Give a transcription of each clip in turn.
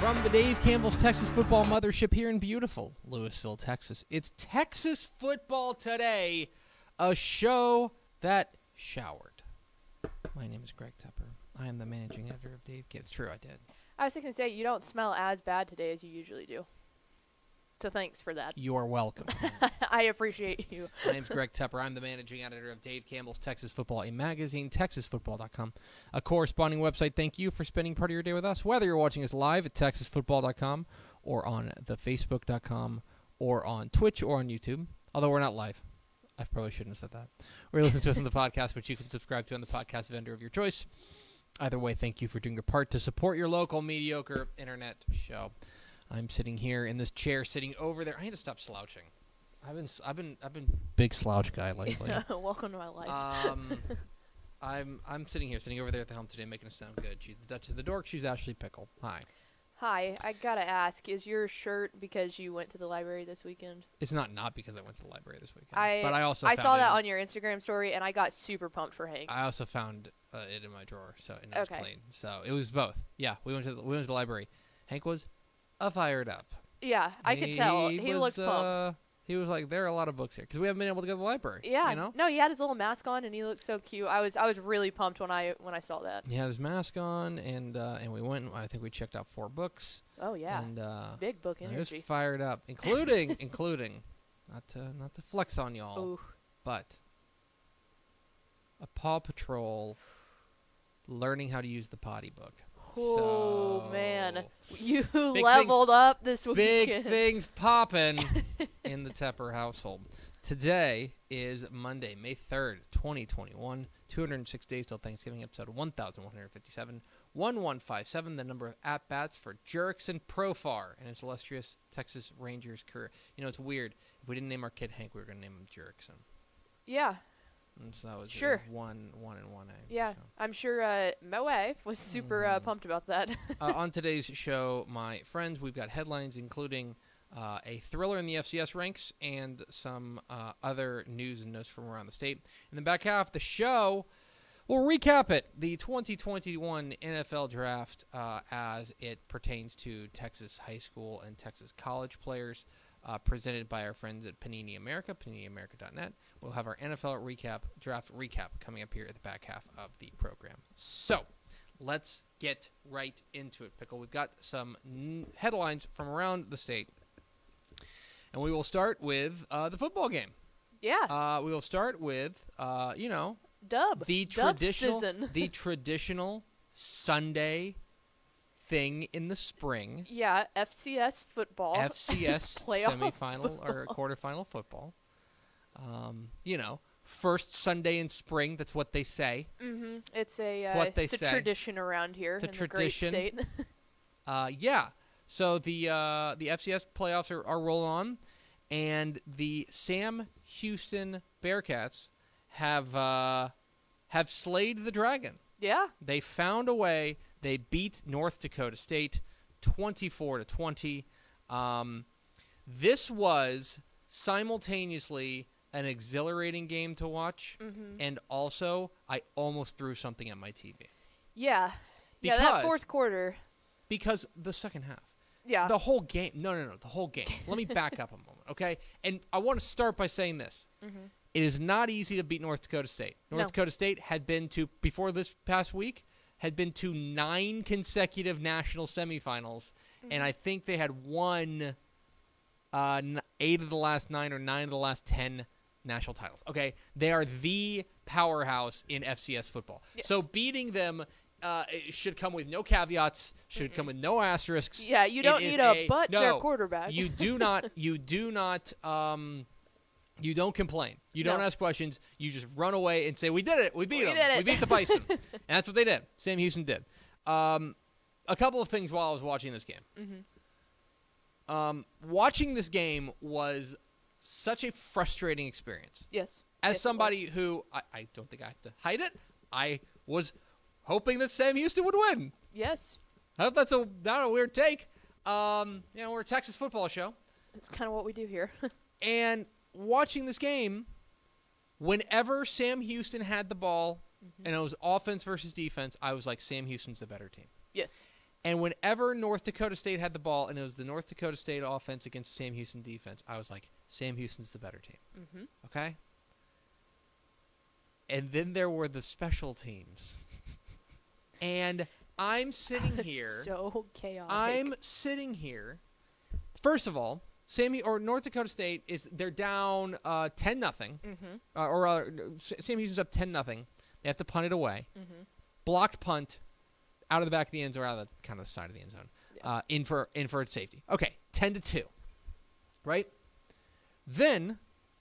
From the Dave Campbell's Texas Football Mothership here in beautiful Lewisville, Texas. It's Texas Football Today, a show that showered. My name is Greg Tepper. I am the managing editor of Dave. It's true, I did. I was going to say, you don't smell as bad today as you usually do. So thanks for that. You are welcome. I appreciate you. My name's Greg Tepper. I'm the managing editor of Dave Campbell's Texas Football, a magazine, texasfootball.com, a corresponding website. Thank you for spending part of your day with us, whether you're watching us live at texasfootball.com or on the facebook.com or on Twitch or on YouTube, although we're not live. I probably shouldn't have said that. Or listen to us on the podcast, which you can subscribe to on the podcast vendor of your choice. Either way, thank you for doing your part to support your local mediocre internet show. I'm sitting here in this chair, sitting over there. I need to stop slouching. I've been, I've been, I've been big slouch guy lately. Welcome to my life. um, I'm, I'm sitting here, sitting over there at the helm today, making it sound good. She's the Duchess of the Dork. She's Ashley Pickle. Hi. Hi, I gotta ask, is your shirt because you went to the library this weekend? It's not not because I went to the library this weekend. I but I also I found saw it that in- on your Instagram story, and I got super pumped for Hank. I also found uh, it in my drawer, so and it was Okay. clean. So it was both. Yeah, we went to the, we went to the library. Hank was uh, fired up. yeah, I could tell. He was, looked pumped. uh, He was like, "There are a lot of books here because we haven't been able to go to the library." yeah, you know. no, he had his little mask on, and he looked so cute. I was I was really pumped when I when I saw that. He had his mask on, and uh, and we went. I think we checked out four books. Oh yeah, And uh, big book energy. he was fired up, including including, not to not to flex on y'all, Ooh, but a Paw Patrol learning how to use the potty book. Oh man, So, you things- leveled up this weekend. Big things popping in the Tepper household. Today is Monday, May 3rd, 2021. 206 days till Thanksgiving, episode 1157. 1157, the number of at bats for Jurickson Profar and his illustrious Texas Rangers career. You know, it's weird. If we didn't name our kid Hank, we were going to name him Jurickson. Yeah, And so that was Sure. one, one, and one A. yeah. so. I'm sure uh, my wife was super uh, Mm. pumped about that. uh, on today's show, my friends, we've got headlines including uh, a thriller in the FCS ranks and some uh, other news and notes from around the state. In the back half of the show, we'll recap it the 2021 NFL draft uh, as it pertains to Texas high school and Texas college players. Uh, presented by our friends at Panini America, PaniniAmerica.net. We'll have our NFL recap, draft recap coming up here at the back half of the program. So, let's get right into it, Pickle. We've got some n- headlines from around the state. And we will start with uh, the football game. yeah, Uh, we will start with, uh, you know, dub. the Dub traditional, season. the traditional Sunday thing in the spring. yeah, FCS football. FCS Playoff semifinal or quarterfinal football. Um, you know, first Sunday in spring. That's what they say. hmm It's a It's uh, what they it's a say. tradition around here It's a in tradition. the great state. Uh, yeah. So the uh, the FCS playoffs are, are rolling on, and the Sam Houston Bearcats have uh, have slayed the dragon. yeah, They found a way. They beat North Dakota State, twenty-four to twenty. Um, this was simultaneously an exhilarating game to watch, hmm and also I almost threw something at my TV yeah, yeah. That fourth quarter. because the second half, Yeah. The whole game. No, no, no. The whole game. Let me back up a moment, okay? And I want to start by saying this. It is not easy to beat North Dakota State. North No. Dakota State had been to before this past week had been to nine consecutive national semifinals, and I think they had won uh, eight of the last nine or nine of the last ten national titles. Okay, they are the powerhouse in FCS football. Yes. So beating them uh, should come with no caveats. Should come with no asterisks. Yeah, you don't need a butt no, their quarterback. You do not. You do not. Um, you don't complain. You don't ask questions. You just run away and say, "We did it. We beat We them. did it." We beat the Bison." and that's what they did. Sam Houston did. Um, a couple of things while I was watching this game. Mm-hmm. Um, watching this game was such a frustrating experience. yes. As Yes, somebody who I, I don't think I have to hide it, I was hoping that Sam Houston would win. Yes. I hope that's a not a weird take. Um, you know, we're a Texas football show, That's kind of what we do here. and watching this game, whenever Sam Houston had the ball Mm-hmm. and it was offense versus defense, I was like, Sam Houston's the better team. yes. And whenever North Dakota State had the ball and it was the North Dakota State offense against Sam Houston defense, I was like, Sam Houston's the better team. Mm-hmm. Okay? And then there were the special teams. and I'm sitting here. So chaotic. I'm sitting here. First of all, Sammy or North Dakota State is they're down uh, ten nothing, Mm-hmm. uh, or uh, Sam Houston's up ten nothing. They have to punt it away. Mm-hmm. Blocked punt out of the back of the end zone, or out of the kind of the side of the end zone, Yeah. uh, in for in for safety. Okay, ten to two, right? Then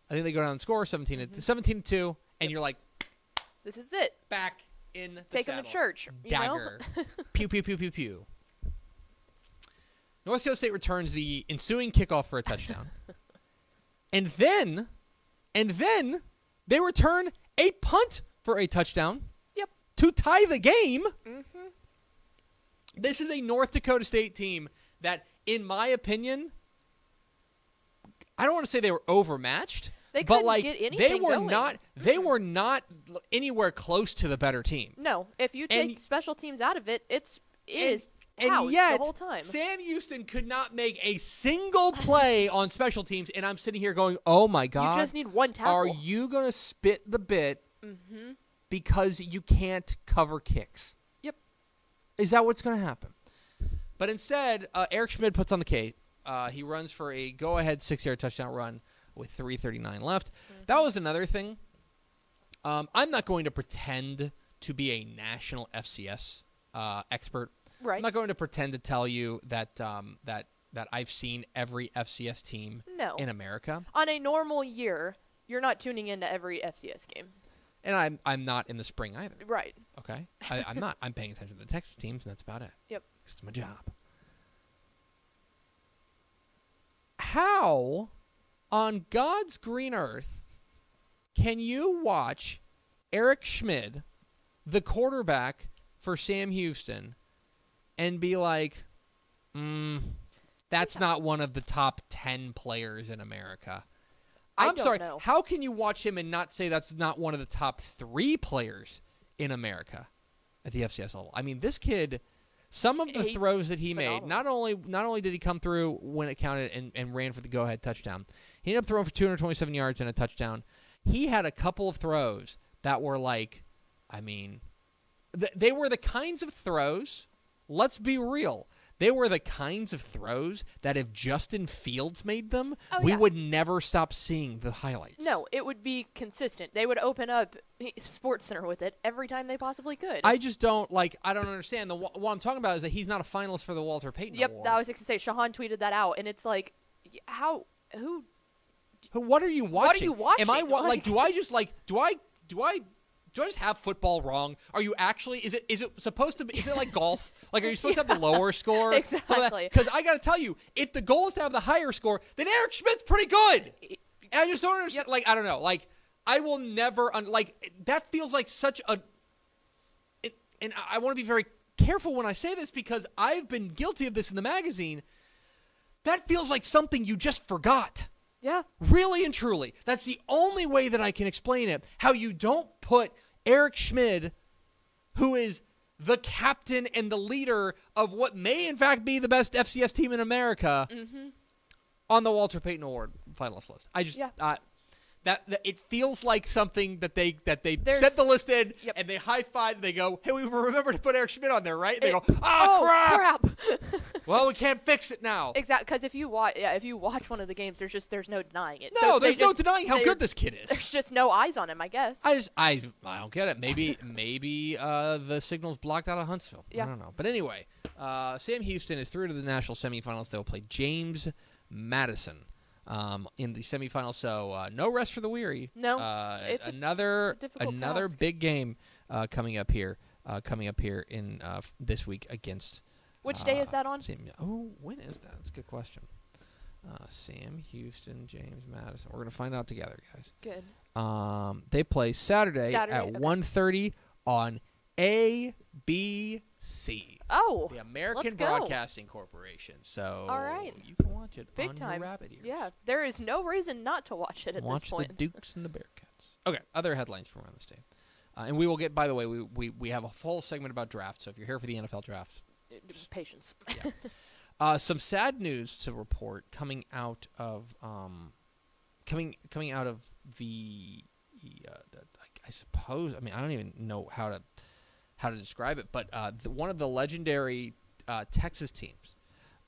I think they go down and score 17 to Mhm. 17 to two, and Yep. you're like This is it. back in the Take them to church. Dagger. pew pew pew pew pew. North Dakota State returns the ensuing kickoff for a touchdown. and then and then they return a punt for a touchdown. Yep. To tie the game. Mm-hmm. This is a North Dakota State team that in my opinion I don't want to say they were overmatched. They but like they were going. not they were not anywhere close to the better team. No, if you And- take special teams out of it, it's it is And yet, the whole time. Sam Houston could not make a single play on special teams, and I'm sitting here going, "Oh my god! you just need one tackle. are you gonna spit the bit Mm-hmm. because you can't cover kicks?" Yep. Is that what's gonna happen? But instead, uh, Eric Schmid puts on the case. Uh, he runs for a go-ahead six-yard touchdown run with 3:39 left. That was another thing. Um, I'm not going to pretend to be a national FCS uh, expert. Right. I'm not going to pretend to tell you that um, that that I've seen every FCS team no. in America, On a normal year, you're not tuning into every FCS game. and I'm I'm not in the spring either. Right. Okay, I, I'm not. I'm paying attention to the Texas teams, and that's about it. Yep. It's my job. How, on God's green earth, can you watch Eric Schmid, the quarterback for Sam Houston, and be like, mm, that's Yeah. not one of the top 10 players in America? I'm sorry. know. How can you watch him and not say that's not one of the top three players in America at the FCS level? I mean, this kid, some of the He's throws that he made, not only not only did he come through when it counted and, and ran for the go ahead touchdown, he ended up throwing for 227 yards and a touchdown. He had a couple of throws that were like, I mean, th- they were the kinds of throws. Let's be real. They were the kinds of throws that if Justin Fields made them, Oh, we yeah. would never stop seeing the highlights. No, it would be consistent. They would open up Sports Center with it every time they possibly could. I just don't like. I don't understand. The what I'm talking about is that he's not a finalist for the Walter Payton yep, Award. that was to say. Shahan tweeted that out, and it's like, how? Who? Who- What are you watching? What are you watching? Am I wa- like? Like- Do I just like? Do I? Do I? Do I just have football wrong? Are you actually? Is it? Is it supposed to? be Is it like golf? Like, are you supposed to have the lower score? Exactly. Because I got to tell you, if the goal is to have the higher score, then Eric Schmid's pretty good. And I just don't understand. Like, I don't know. Like, I will never. Un- like, that feels like such a. It, and I, I want to be very careful when I say this because I've been guilty of this in the magazine. That feels like something you just forgot. Yeah, Really and truly. That's the only way that I can explain it. How you don't put Eric Schmid, who is the captain and the leader of what may in fact be the best FCS team in America Mm-hmm. on the Walter Payton Award finalist list. I just Yeah. uh, that, that it feels like something that they that they There's- set the list in Yep. and they high five. They go, "Hey, we remember to put Eric Schmid on there, right?" And they It- go, "Ah, oh crap! Well, we can't fix it now." exactly. Because if you watch, yeah, if you watch one of the games, there's just there's no denying it. no, So there's no just- denying how good this kid is. There's just no eyes on him, I guess. I just I I don't get it. Maybe maybe uh, the signal's blocked out of Huntsville. Yeah. I don't know. But anyway, uh, Sam Houston is through to the national semifinals. They'll play James Madison um, in the semifinals. So uh, no rest for the weary. No, uh, it's a- another it's a another task. big game uh, coming up here. Uh, coming up here in uh, f- this week against. Which day is uh, that on? Sam, oh, when is that? That's a good question. Uh, Sam Houston, James Madison. We're gonna find out together, guys. Good. Um, they play Saturday, Saturday, at okay. 1.30 on ABC, Oh, the American let's go. Broadcasting Corporation. So All right. you can watch it Big on time. your rabbit ear. yeah. There is no reason not to watch it at watch this point. Watch the. Dukes and the Bearcats. Okay, other headlines from around the state. Uh, and we will get, by the way, we, we, we have a full segment about draft. So if you're here for the NFL draft, Patience. Uh, some sad news to report coming out of um, coming coming out of the, uh, the I, I suppose I mean I don't even know how to how to describe it, but uh, the, one of the legendary uh, Texas teams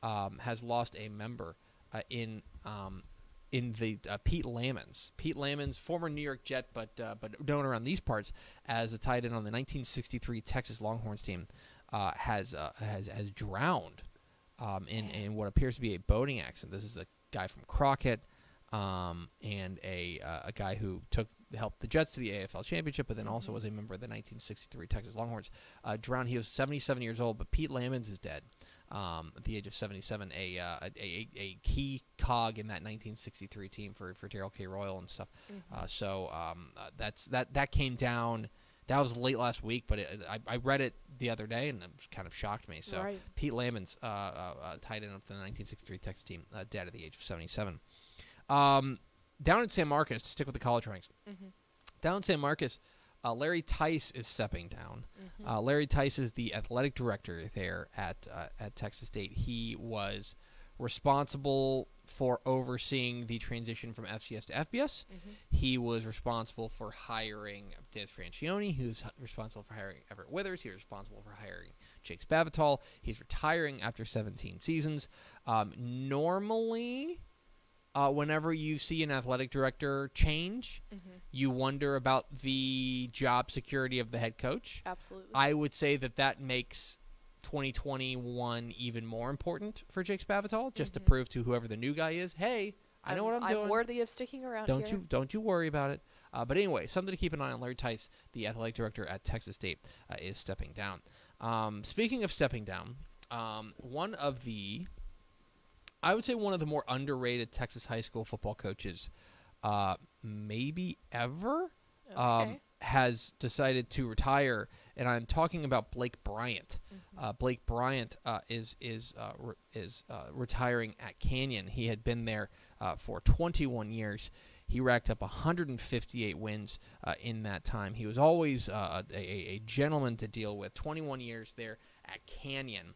um, has lost a member uh, in um, in the uh, Pete Lammons. Pete Lammons, former New York Jet, but uh, but known around these parts as a tight end on the 1963 Texas Longhorns team, uh, has has has drowned um, in in what appears to be a boating accident. This is a guy from Crockett, um, and a uh, a guy who took helped the Jets to the AFL championship, but then also was a member of the 1963 Texas Longhorns. Uh, drowned. He was 77 years old, but Pete Lammons is dead. Um, at the age of 77, a, uh, a, a key cog in that 1963 team for for Darrell K. Royal and stuff. Mm-hmm. Uh, so um, uh, that's that that came down. That was late last week, but it, I, I read it the other day and it kind of shocked me. So Right. Pete Lammons, uh, uh, uh, tight end of the 1963 Texas team, uh, dead at the age of 77. Um, down in San Marcos, to stick with the college ranks, Mhm. down in San Marcos, uh, Larry Teis is stepping down. Mhm. Uh, Larry Teis is the athletic director there at uh, at Texas State. He was responsible for overseeing the transition from FCS to FBS. Mhm. He was responsible for hiring Des Franchione, who's h- responsible for hiring Everett Withers. He was responsible for hiring Jake Spavital. He's retiring after 17 seasons. Um, normally, uh, whenever you see an athletic director change, Mhm. you wonder about the job security of the head coach. Absolutely. I would say that that makes 2021 even more important for Jake Spavital, just to Mhm. prove to whoever the new guy is, hey, I know what I'm, doing. I'm worthy of sticking around Don't here. you don't you worry about it. Uh, but anyway, something to keep an eye on. Larry Teis, the athletic director at Texas State, uh, is stepping down. Um, speaking of stepping down, um, one of the, I would say one of the more underrated Texas high school football coaches, uh, maybe ever, um, has decided to retire, and I'm talking about Blake Bryant. Mhm. Uh, Blake Bryant uh, is is uh, re- is uh, retiring at Canyon. He had been there uh, for 21 years. He racked up 158 wins uh, in that time. He was always uh, a, a, a gentleman to deal with. 21 years there at Canyon.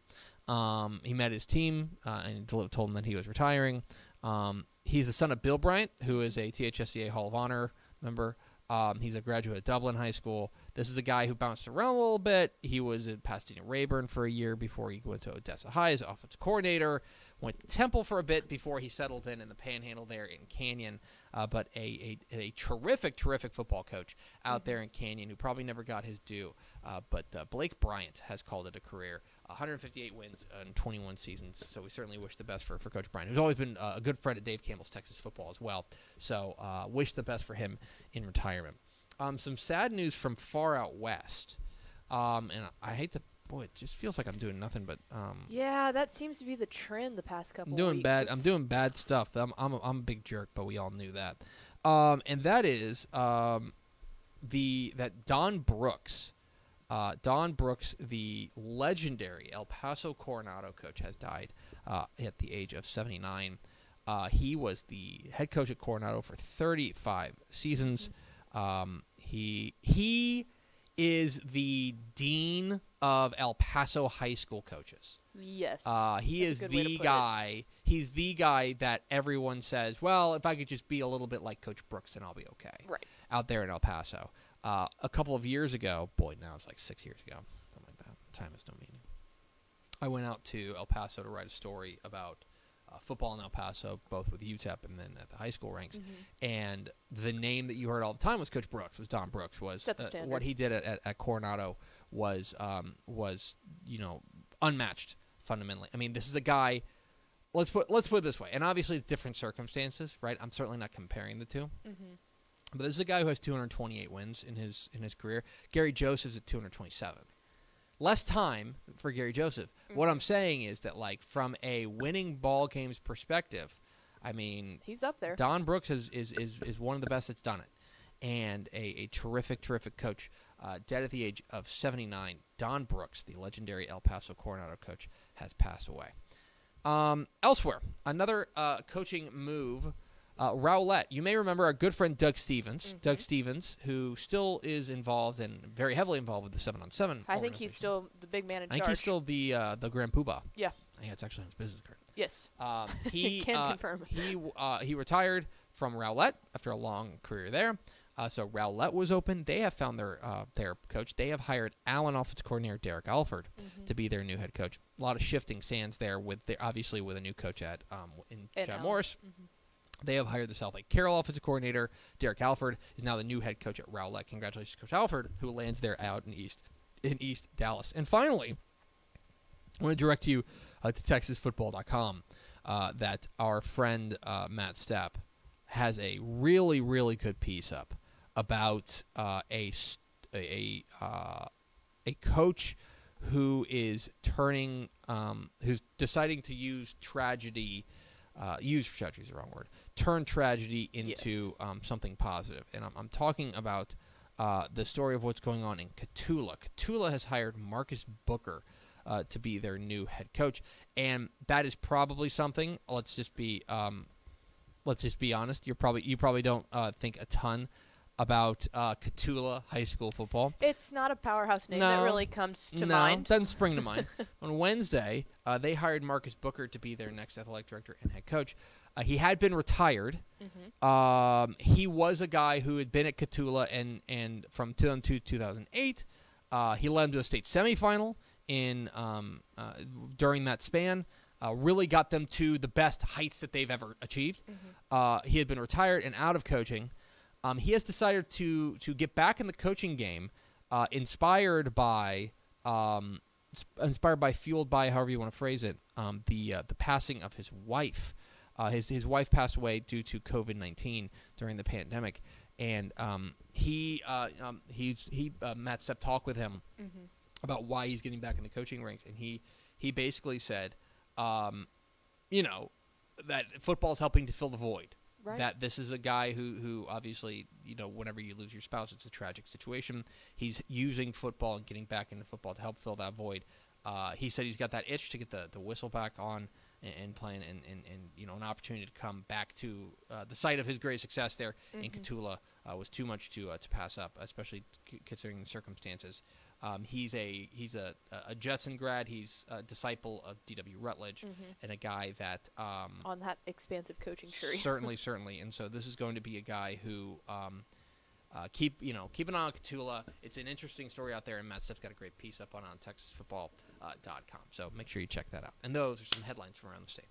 Um, he met his team uh, and told them that he was retiring. Um, he's the son of Bill Bryant, who is a THSCA Hall of Honor member. Um, he's a graduate of Dublin High School. This is a guy who bounced around a little bit. He was at Pasadena Rayburn for a year before he went to Odessa High as offensive coordinator. Went to Temple for a bit before he settled in in the Panhandle there in Canyon. Uh, but a, a a terrific, terrific football coach out there in Canyon who probably never got his due. Uh, but uh, Blake Bryant has called it a career. 158 wins in 21 seasons. So we certainly wish the best for, for Coach Bryant, who's always been uh, a good friend of Dave Campbell's Texas football as well. So uh, wish the best for him in retirement. Um, some sad news from far out west. Um, and I hate to, boy, it just feels like I'm doing nothing but. Um, Yeah, that seems to be the trend the past couple. I'm doing weeks. bad. I'm doing bad stuff. I'm I'm a, I'm a big jerk, but we all knew that. Um, and that is um, the that Don Brooks, uh, Don Brooks, the legendary El Paso Coronado coach, has died uh, at the age of 79. Uh, he was the head coach at Coronado for 35 seasons. Um, he he is the dean of El Paso high school coaches. Yes. Uh, he That's is a good way to the put it. guy. He's the guy that everyone says, "Well, if I could just be a little bit like Coach Brooks, then I'll be okay." Right. Out there in El Paso, uh, a couple of years ago, boy, now it's like six years ago. Something like that. Time is no meaning. I went out to El Paso to write a story about uh, football in El Paso, both with UTEP and then at the high school ranks. Mm-hmm. And the name that you heard all the time was Coach Brooks. Was Don Brooks? Was uh, what he did at, at, at Coronado was um, was you know unmatched fundamentally. I mean, this is a guy. Let's put let's put it this way, and obviously it's different circumstances, right? I'm certainly not comparing the 2 Mm-hmm. But this is a guy who has 228 wins in his in his career. Gary Joseph's at 227. Less time for Gary Joseph. What I'm saying is that, like, from a winning ball games perspective, I mean, He's up there. Don Brooks is, is, is, is one of the best that's done it, and a, a terrific, terrific coach. Uh, dead at the age of 79, Don Brooks, the legendary El Paso Coronado coach, has passed away. Um, elsewhere, another uh, coaching move. Uh, Rowlett, you may remember our good friend Doug Stevens. Doug Stevens, who still is involved and very heavily involved with the seven on seven. I think he's still the big man in I think charge. he's still the uh, the Grand Poobah. Yeah. Think it's actually on his business card. Yes. Um, he Can uh, confirm. he uh, he retired from Rowlett after a long career there. Uh, so Rowlett was open. They have found their uh, their coach. They have hired Allen offensive coordinator Derek Alford Mm-hmm. to be their new head coach. A lot of shifting sands there with their, obviously with a new coach at um, in John Allen. Morris. Mhm. They have hired the Southlake Carroll offensive coordinator Derek Alford is now the new head coach at Rowlett. Congratulations, Coach Alford, who lands there out in East in East Dallas. And finally, I want to direct you uh, to TexasFootball.com. Uh, that our friend uh, Matt Stepp has a really really good piece up about uh, a a a, uh, a coach who is turning um, who's deciding to use tragedy uh, use tragedy is the wrong word turn tragedy into um, something positive and I'm, I'm talking about uh, the story of what's going on in Cotulla. Cotulla has hired Marcus Booker uh, to be their new head coach, and that is probably something. Let's just be um, let's just be honest. You're probably you probably don't uh, think a ton about uh, Cotulla high school football. It's not a powerhouse name that really comes to no, mind. doesn't spring to mind. On Wednesday, uh, they hired Marcus Booker to be their next athletic director and head coach. Uh, he had been retired. Mhm. Um, he was a guy who had been at Cotulla and and from 2002 to 2008, uh, he led them to a state semifinal in um, uh, during that span. Uh, really got them to the best heights that they've ever achieved. Uh, he had been retired and out of coaching. Um, he has decided to to get back in the coaching game, uh, inspired by um, inspired by fueled by however you want to phrase it um, the uh, the passing of his wife. Uh, his his wife passed away due to COVID nineteen during the pandemic, and um, he uh, um, he he uh, Matt Stepp talked with him Mhm. about why he's getting back in the coaching ranks, and he he basically said, um, you know, that football's helping to fill the void. Right. That this is a guy who who obviously you know whenever you lose your spouse, it's a tragic situation. He's using football and getting back into football to help fill that void. Uh, he said he's got that itch to get the, the whistle back on and, and playing, and, and, and you know an opportunity to come back to uh, the site of his great success there in Mhm. Cotulla uh, was too much to uh, to pass up, especially c- considering the circumstances. Um, he's a he's a, a Judson grad. He's a disciple of D.W. Rutledge Mhm. and a guy that um, On that expansive coaching tree. certainly, certainly. And so this is going to be a guy who um, uh, keep you know keep an eye on Cotulla. It's an interesting story out there, and Matt Stepp's got a great piece up on on TexasFootball.com. So make sure you check that out. And those are some headlines from around the state.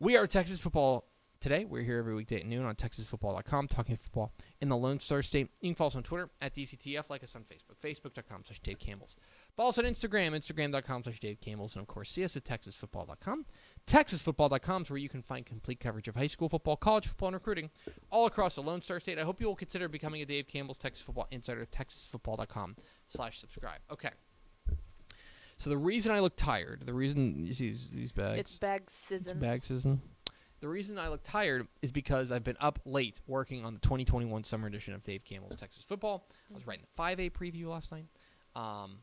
We are Texas Football today. We're here every weekday at noon on TexasFootball.com talking football in the Lone Star State. You can follow us on Twitter at DCTF. Like us on Facebook, Facebook.com slash Dave Campbell's. Follow us on Instagram, Instagram.com slash Dave Campbell's. And of course, see us at TexasFootball.com. TexasFootball.com is where you can find complete coverage of high school football, college football, and recruiting all across the Lone Star State. I hope you will consider becoming a Dave Campbell's Texas Football Insider at TexasFootball.com slash subscribe. Okay. So the reason I look tired, the reason you see these, these bags, It's bag it's bag season. The reason I look tired is because I've been up late working on the 2021 summer edition of Dave Campbell's Texas Football. I was writing the 5A preview last night. Um,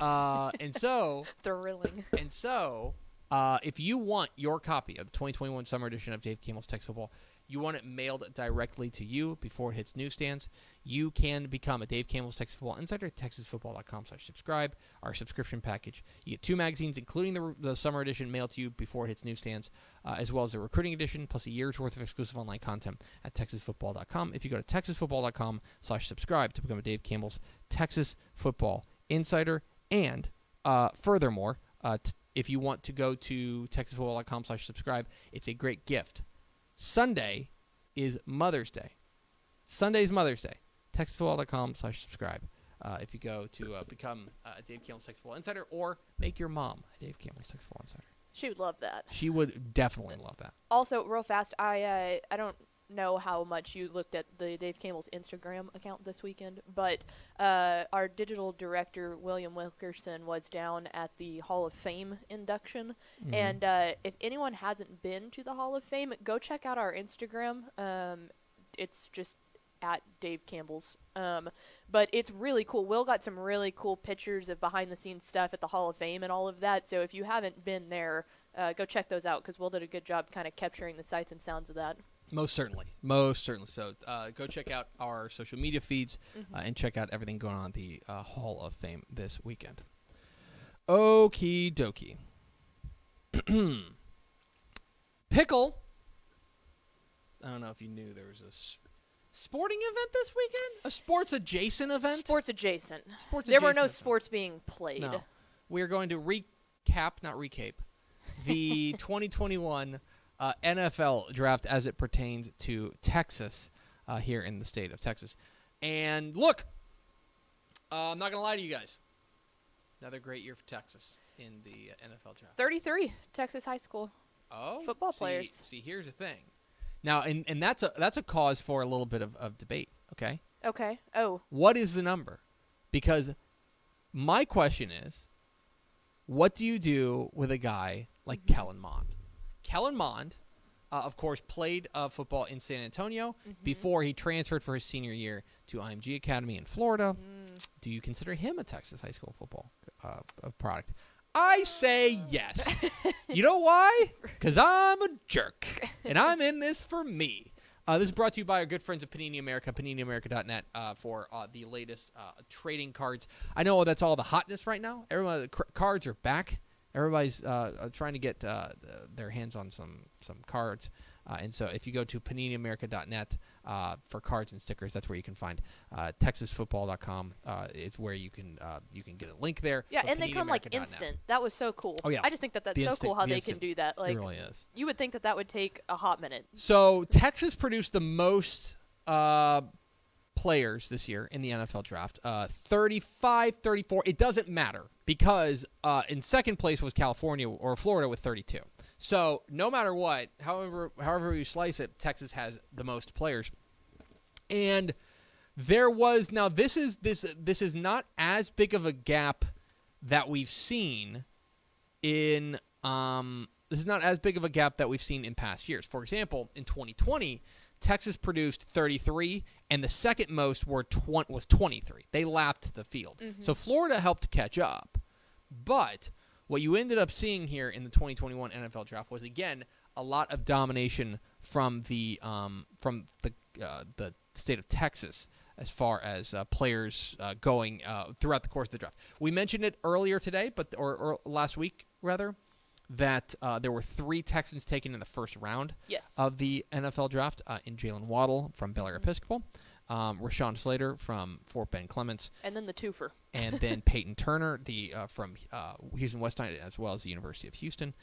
uh, and so Thrilling. and so, uh, if you want your copy of the 2021 summer edition of Dave Campbell's Texas Football, you want it mailed directly to you before it hits newsstands, you can become a Dave Campbell's Texas Football Insider at texasfootball.com slash subscribe, our subscription package. You get two magazines, including the, the summer edition, mailed to you before it hits newsstands, uh, as well as the recruiting edition, plus a year's worth of exclusive online content at texasfootball.com. If you go to texasfootball.com slash subscribe to become a Dave Campbell's Texas Football Insider, and uh, furthermore, uh, t- if you want to go to texasfootball.com slash subscribe, it's a great gift. Sunday is Mother's Day. Sunday is Mother's Day. Texasfootball.com slash subscribe. Uh, if you go to uh, become uh, a Dave Campbell's Texas Football Insider or make your mom a Dave Campbell's Texas Football Insider. She would love that. She would definitely love that. Also, real fast, I uh, I don't know how much you looked at the Dave Campbell's Instagram account this weekend, but uh, our digital director William Wilkerson was down at the Hall of Fame induction, Mhm. and uh, if anyone hasn't been to the Hall of Fame, go check out our Instagram. Um, it's just at Dave Campbell's. Um, but it's really cool. Will got some really cool pictures of behind the scenes stuff at the Hall of Fame and all of that. So if you haven't been there, uh, go check those out because Will did a good job kind of capturing the sights and sounds of that. Most certainly. Most certainly. So uh, go check out our social media feeds uh, and check out everything going on at the uh, Hall of Fame this weekend. Okie dokie. Pickle. I don't know if you knew there was a s- sporting event this weekend? A sports adjacent event? Sports adjacent. Sports There were adjacent no event. sports being played. No. We're going to recap, not recape, the 2021 uh, NFL draft as it pertains to Texas uh, here in the state of Texas. And look, uh, I'm not going to lie to you guys. Another great year for Texas in the uh, NFL draft. 33 Texas high school. Oh, Football see- players. See, here's the thing. Now, and, and that's a that's a cause for a little bit of, of debate. Okay, Okay. Oh, what is the number? Because my question is, what do you do with a guy like Mhm. Kellen Mond? Kellen Mond, uh, of course, played uh, football in San Antonio Mhm. before he transferred for his senior year to IMG Academy in Florida. mm, Do you consider him a Texas high school football uh, product? I say yes. you know why? Because I'm a jerk, and I'm in this for me. Uh, this is brought to you by our good friends at Panini America, PaniniAmerica.net, uh, for uh, the latest uh, trading cards. I know that's all the hotness right now. Everybody, the cr- cards are back. Everybody's uh, uh, trying to get uh, their hands on some some cards. Uh, and so, if you go to PaniniAmerica.net uh, for cards and stickers, that's where you can find uh, TexasFootball.com. Uh, it's where you can uh, you can get a link there. yeah, and they come like instant. That was so cool. Oh, yeah. I just think that that's The so instant- cool how the they instant. can do that. Like it really is. you would think that that would take a hot minute. So Texas produced the most uh, players this year in the NFL draft. Uh, 35, 34. It doesn't matter because uh, in second place was California or Florida with 32. So no matter what, however however you slice it, Texas has the most players. And there was now this is this this is not as big of a gap that we've seen in um this is not as big of a gap that we've seen in past years. For example, in 2020, Texas produced 33 and the second most were 20, was 23. They lapped the field. So Florida helped catch up. But what you ended up seeing here in the 2021 NFL draft was again a lot of domination from the um, from the uh, the state of Texas as far as uh, players uh, going uh, throughout the course of the draft. We mentioned it earlier today, but or, or last week rather, that uh, there were three Texans taken in the first round Yes. of the NFL draft uh, in Jaylen Waddle from Bellaire Episcopal, um, Rashawn Slater from Fort Bend Clements, and then the twofer. and then Peyton Turner, the uh, from uh, Houston Westside, as well as the University of Houston.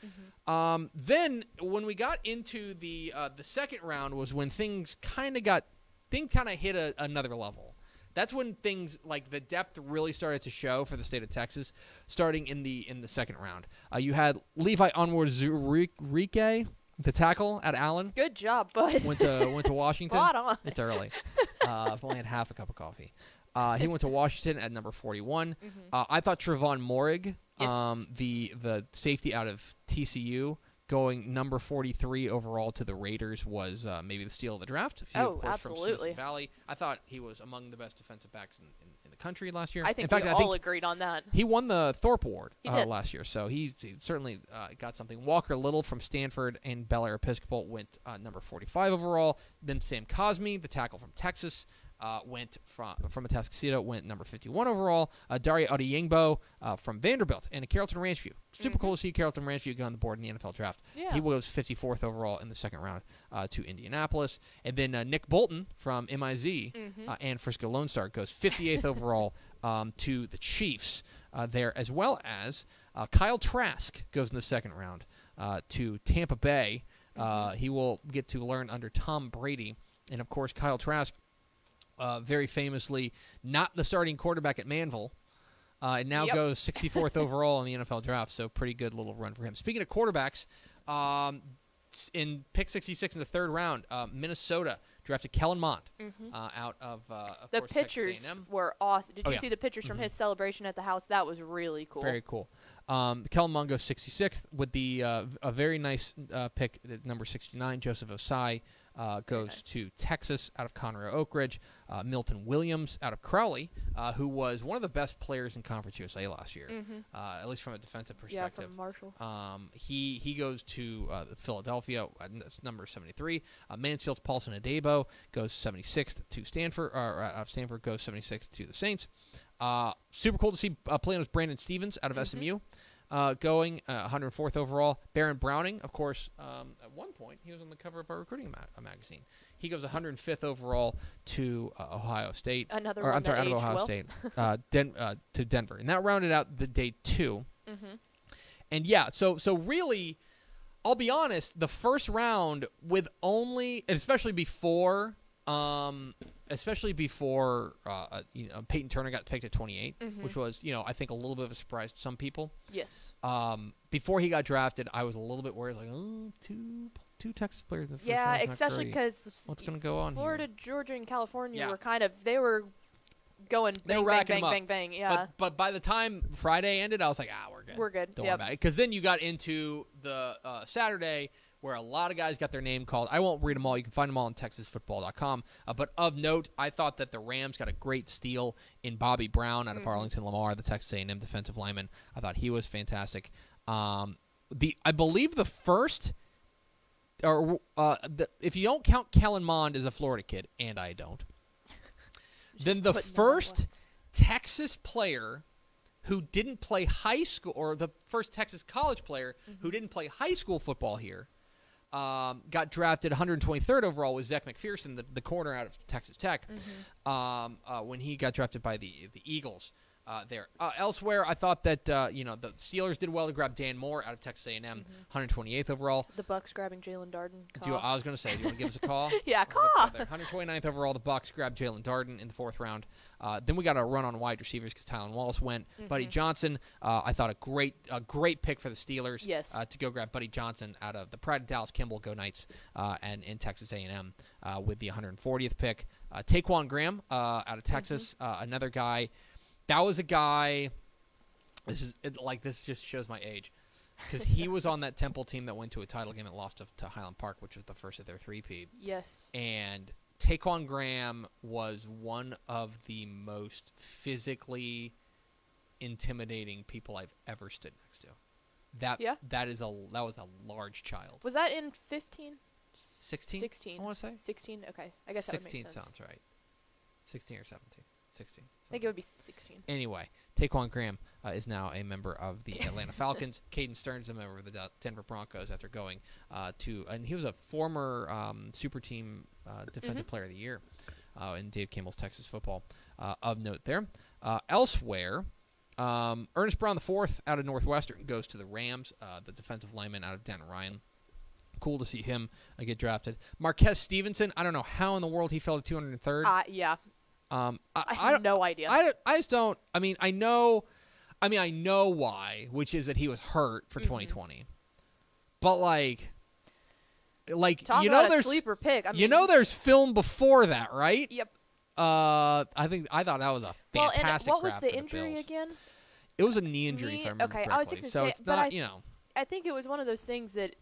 Um, then when we got into the uh, the second round was when things kind of got things kind of hit a, another level. That's when things like the depth really started to show for the state of Texas, starting in the in the second round. Uh, you had Levi Onwuzurike, the tackle at Allen, Good job, bud. went to went to Washington. Spot on. It's early. Uh, I've only had half a cup of coffee. Uh, he went to Washington at number 41. Uh, I thought Trevon Moehrig, Yes. um, the the safety out of TCU, going number 43 overall to the Raiders was uh, maybe the steal of the draft. He, Oh, of course, From absolutely. Valley. I thought he was among the best defensive backs in, in, in the country last year. I think in fact, we I all agreed on that. he won the Thorpe Award uh, last year, so he, he certainly uh, got something. Walker Little from Stanford and Bellaire Episcopal went uh, number 45 overall. Then Sam Cosmi, the tackle from Texas, uh, went from from Atascocita, went number 51 overall. Uh, Dayo Odeyingbo uh, from Vanderbilt and a Carrollton Ranchview. Super Mhm. cool to see Carrollton Ranchview go on the board in the NFL draft. Yeah. He was 54th overall in the second round uh, to Indianapolis. And then uh, Nick Bolton from MIZ Mhm. uh, and Frisco Lone Star goes 58th overall um, to the Chiefs uh, there, as well as uh, Kyle Trask goes in the second round uh, to Tampa Bay. Uh, he will get to learn under Tom Brady. And of course, Kyle Trask, uh, very famously, not the starting quarterback at Manvel. Uh, and now Yep. goes 64th overall in the NFL draft, so pretty good little run for him. Speaking of quarterbacks, um, in pick 66 in the third round, uh, Minnesota drafted Kellen Mond Mhm. uh, out of, uh, of the course, pictures were awesome. Did Oh, you yeah. see the pictures from Mhm. his celebration at the house? That was really cool. Very cool. Um, Kellen Mond goes 66th with the uh, a very nice uh, pick number 69. Joseph Ossai uh, goes nice. to Texas out of Conroe Oak Ridge. Uh, Milton Williams out of Crowley, uh, who was one of the best players in Conference USA last year, hmm uh, at least from a defensive perspective. Yeah, from Marshall. Um, he he goes to uh, Philadelphia. That's number seventy three. Uh, Mansfield's Paulson Adebo goes seventy sixth to Stanford. Or out of Stanford goes seventy sixth to the Saints. Uh, super cool to see uh, Plano's Brandon Stephens out of Mhm. SMU. Uh, going uh, 104th overall. Baron Browning, of course, um, at one point he was on the cover of our recruiting ma- uh, magazine. He goes 105th overall to uh, Ohio State. Another or one I'm sorry, out of Ohio well. State uh, Den- uh, to Denver, and that rounded out the day two. hmm And yeah, so so really, I'll be honest. The first round with only, especially before, um, especially before, uh, uh, you know, Peyton Turner got picked at 28, Mhm. which was, you know, I think a little bit of a surprise to some people. Yes. Um, before he got drafted, I was a little bit worried, like, oh, two two Texas players in the first Yeah, round is not especially because what's going to go on Florida, here? Georgia, and California Yeah. were kind of they were going They bang, were bang, bang, bang, bang. Yeah, But but by the time Friday ended, I was like, ah, we're good. we're good. Don't yep. worry about it. Because then you got into the uh, Saturday where a lot of guys got their name called. I won't read them all. You can find them all on TexasFootball.com. Uh, but of note, I thought that the Rams got a great steal in Bobby Brown out of Mhm. Arlington Lamar, the Texas A&M defensive lineman. I thought he was fantastic. Um, the I believe the first. Or uh, the, if you don't count Kellen Mond as a Florida kid, and I don't, then the putting it on first. Texas player who didn't play high school, or the first Texas college player who didn't play high school football here, um, got drafted 123rd overall was Zech McPhearson, the, the corner out of Texas Tech, um, uh, when he got drafted by the the Eagles. Uh, there. Uh, elsewhere, I thought that uh, you know the Steelers did well to grab Dan Moore out of Texas A&M, 128th overall. The Bucks grabbing Jaelon Darden. Do you, I was going to say, do you want to give us a call? yeah, We'll get cough. to that there. 129th overall, the Bucks grabbed Jaelon Darden in the fourth round. Uh, then we got a run on wide receivers because Tylan Wallace went. Buddy Mhm. Johnson, uh, I thought a great, a great pick for the Steelers. Yes. Uh, to go grab Buddy Johnson out of the Pride of Dallas Kimball Go Knights uh, and in Texas A&M uh, with the 140th pick. Uh, Ta'Quon Graham uh, out of Texas, uh, another guy. That was a guy. This is it, like this just shows my age because he was on that Temple team that went to a title game and lost to, to Highland Park, which was the first of their three-peat Yes. and Ta'Quon Graham was one of the most physically intimidating people I've ever stood next to. That Yeah. that is a that was a large child. Was that in 15? 16? 16. I want to say 16? Okay. I guess that would 16 make sense. sounds right. 16 or 17. 16. I think it would be 16. Anyway, Ta'Quon Graham uh, is now a member of the Atlanta Falcons. Caden Sterns is a member of the De- Denver Broncos after going uh, to, and he was a former um, super team uh, defensive Mhm. player of the year uh, in Dave Campbell's Texas football. Uh, of note there. Uh, elsewhere, um, Ernest Brown IV out of Northwestern goes to the Rams, uh, the defensive lineman out of Denton Ryan. Cool to see him uh, get drafted. Marquez Stevenson, I don't know how in the world he fell to 203rd. Uh, yeah. Um, I, I I, have no idea. I, I just don't. I mean, I know. I mean, I know why, which is that he was hurt for Mhm. 2020. But like, like Talk you know, a there's sleeper pick. I mean, you know, there's film before that, right? Yep. Uh, I think I thought that was a Well, fantastic. and what was the injury Bills. again? It was a knee injury, if Knee- I remember okay, I was correctly. just so gonna it's say- but not, I- you know, I think it was one of those things that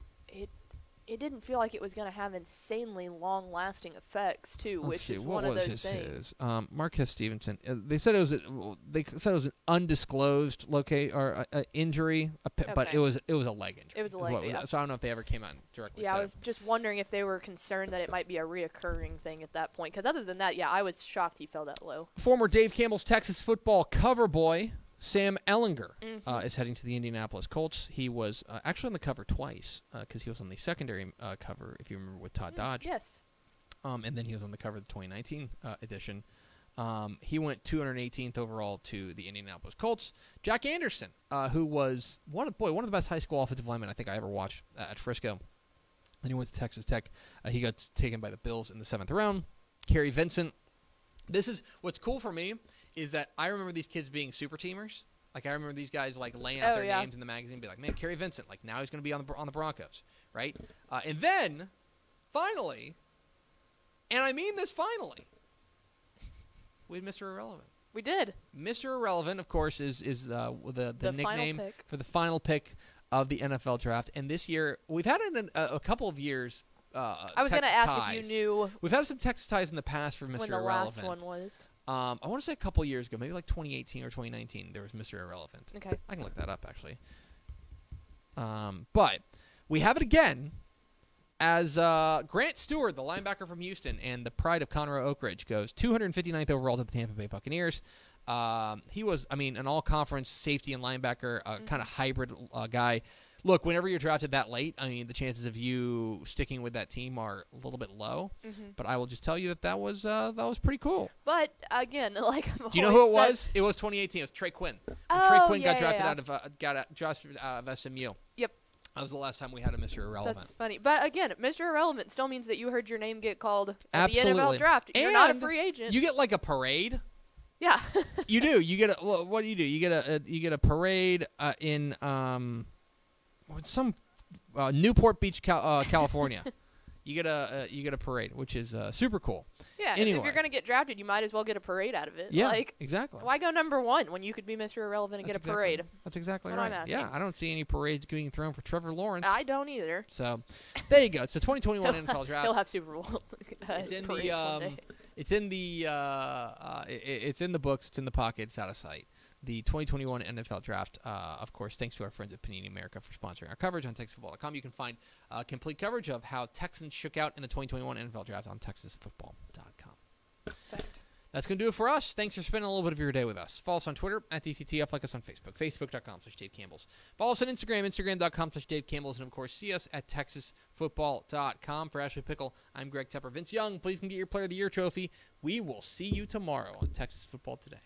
it it didn't feel like it was going to have insanely long-lasting effects too, Let's which see, is what one of was those his, things. his? Um, Marquez Stevenson. Uh, they said it was a, they said it was an undisclosed locate or uh, uh, injury, a pi- but it was it was a leg injury. It was a leg, yeah. So I don't know if they ever came out directly. Yeah, I it. was just wondering if they were concerned that it might be a reoccurring thing at that point. Because other than that, yeah, I was shocked he fell that low. Former Dave Campbell's Texas football cover boy Sam Ehlinger Mhm. uh, is heading to the Indianapolis Colts. He was uh, actually on the cover twice because he was on the secondary uh, cover, if you remember, with Todd Mm, Dodge. Yes. Um, and then he was on the cover of the 2019 uh, edition. Um, he went 218th overall to the Indianapolis Colts. Jack Anderson, uh, who was one of boy one of the best high school offensive linemen I think I ever watched uh, at Frisco. Then he went to Texas Tech. Uh, he got taken by the Bills in the seventh round. Kerry Vincent. This is what's cool for me is that I remember these kids being super teamers. Like I remember these guys like laying out Oh, their yeah. names in the magazine, and be like, "Man, Kary Vincent, like now he's going to be on the on the Broncos, right?" Uh, and then finally, and I mean this finally, we had Mr. Irrelevant. We did. Mr. Irrelevant, of course, is is uh, the the, The nickname for the final pick of the NFL draft. And this year, we've had in a, a couple of years. Uh, I was going to ask ties. if you knew We've had some Texas ties in the past for Mr. when the Irrelevant. last one was. Um, I want to say a couple years ago, maybe like 2018 or 2019, there was Mr. Irrelevant. Okay. I can look that up actually. Um, but we have it again as uh, Grant Stuart, the linebacker from Houston and the pride of Conroe Oak Ridge, goes 259th overall to the Tampa Bay Buccaneers. Um, he was, I mean, an all-conference safety and linebacker, uh, kind of hybrid uh, guy. Look, whenever you're drafted that late, I mean, the chances of you sticking with that team are a little bit low. hmm But I will just tell you that that was uh, that was pretty cool. But again, like I've Do you know who it was? It was 2018. It was Trey Quinn. When Oh, Trey Quinn yeah, got drafted yeah. out of uh, got out, drafted out of SMU. Yep. That was the last time we had a Mr. Irrelevant. That's funny. But again, Mr. Irrelevant still means that you heard your name get called at the NFL draft. You're not a free agent. You get like a parade. yeah. You do. You get a. Well, what do you do? You get a, a you get a parade uh, in um, some uh, Newport Beach, Cal- uh, California. you get a uh, you get a parade, which is uh, super cool. yeah. anyway. If you're going to get drafted, you might as well get a parade out of it. Yeah, Like, exactly. why go number one when you could be Mr. Irrelevant and That's get a exactly- parade? That's exactly That's what right. Yeah. I don't see any parades being thrown for Trevor Lawrence. I don't either. So there you go. It's the 2021 He'll- NFL draft. He'll have Super Bowl. It's in the, um. It's in the uh, uh, i i- it's in the books. It's in the pocket. It's out of sight. The 2021 NFL Draft, uh, of course, thanks to our friends at Panini America for sponsoring our coverage on TexasFootball.com. You can find uh, complete coverage of how Texans shook out in the 2021 NFL Draft on TexasFootball.com. Fact. That's going to do it for us. Thanks for spending a little bit of your day with us. Follow us on Twitter at DCTF. Like us on Facebook, Facebook.com slash Dave Campbell's. Follow us on Instagram, Instagram.com slash Dave Campbell's. And, of course, see us at TexasFootball.com. For Ashley Pickle, I'm Greg Tepper. Vince Young, please come get your Player of the Year trophy. We will see you tomorrow on Texas Football Today.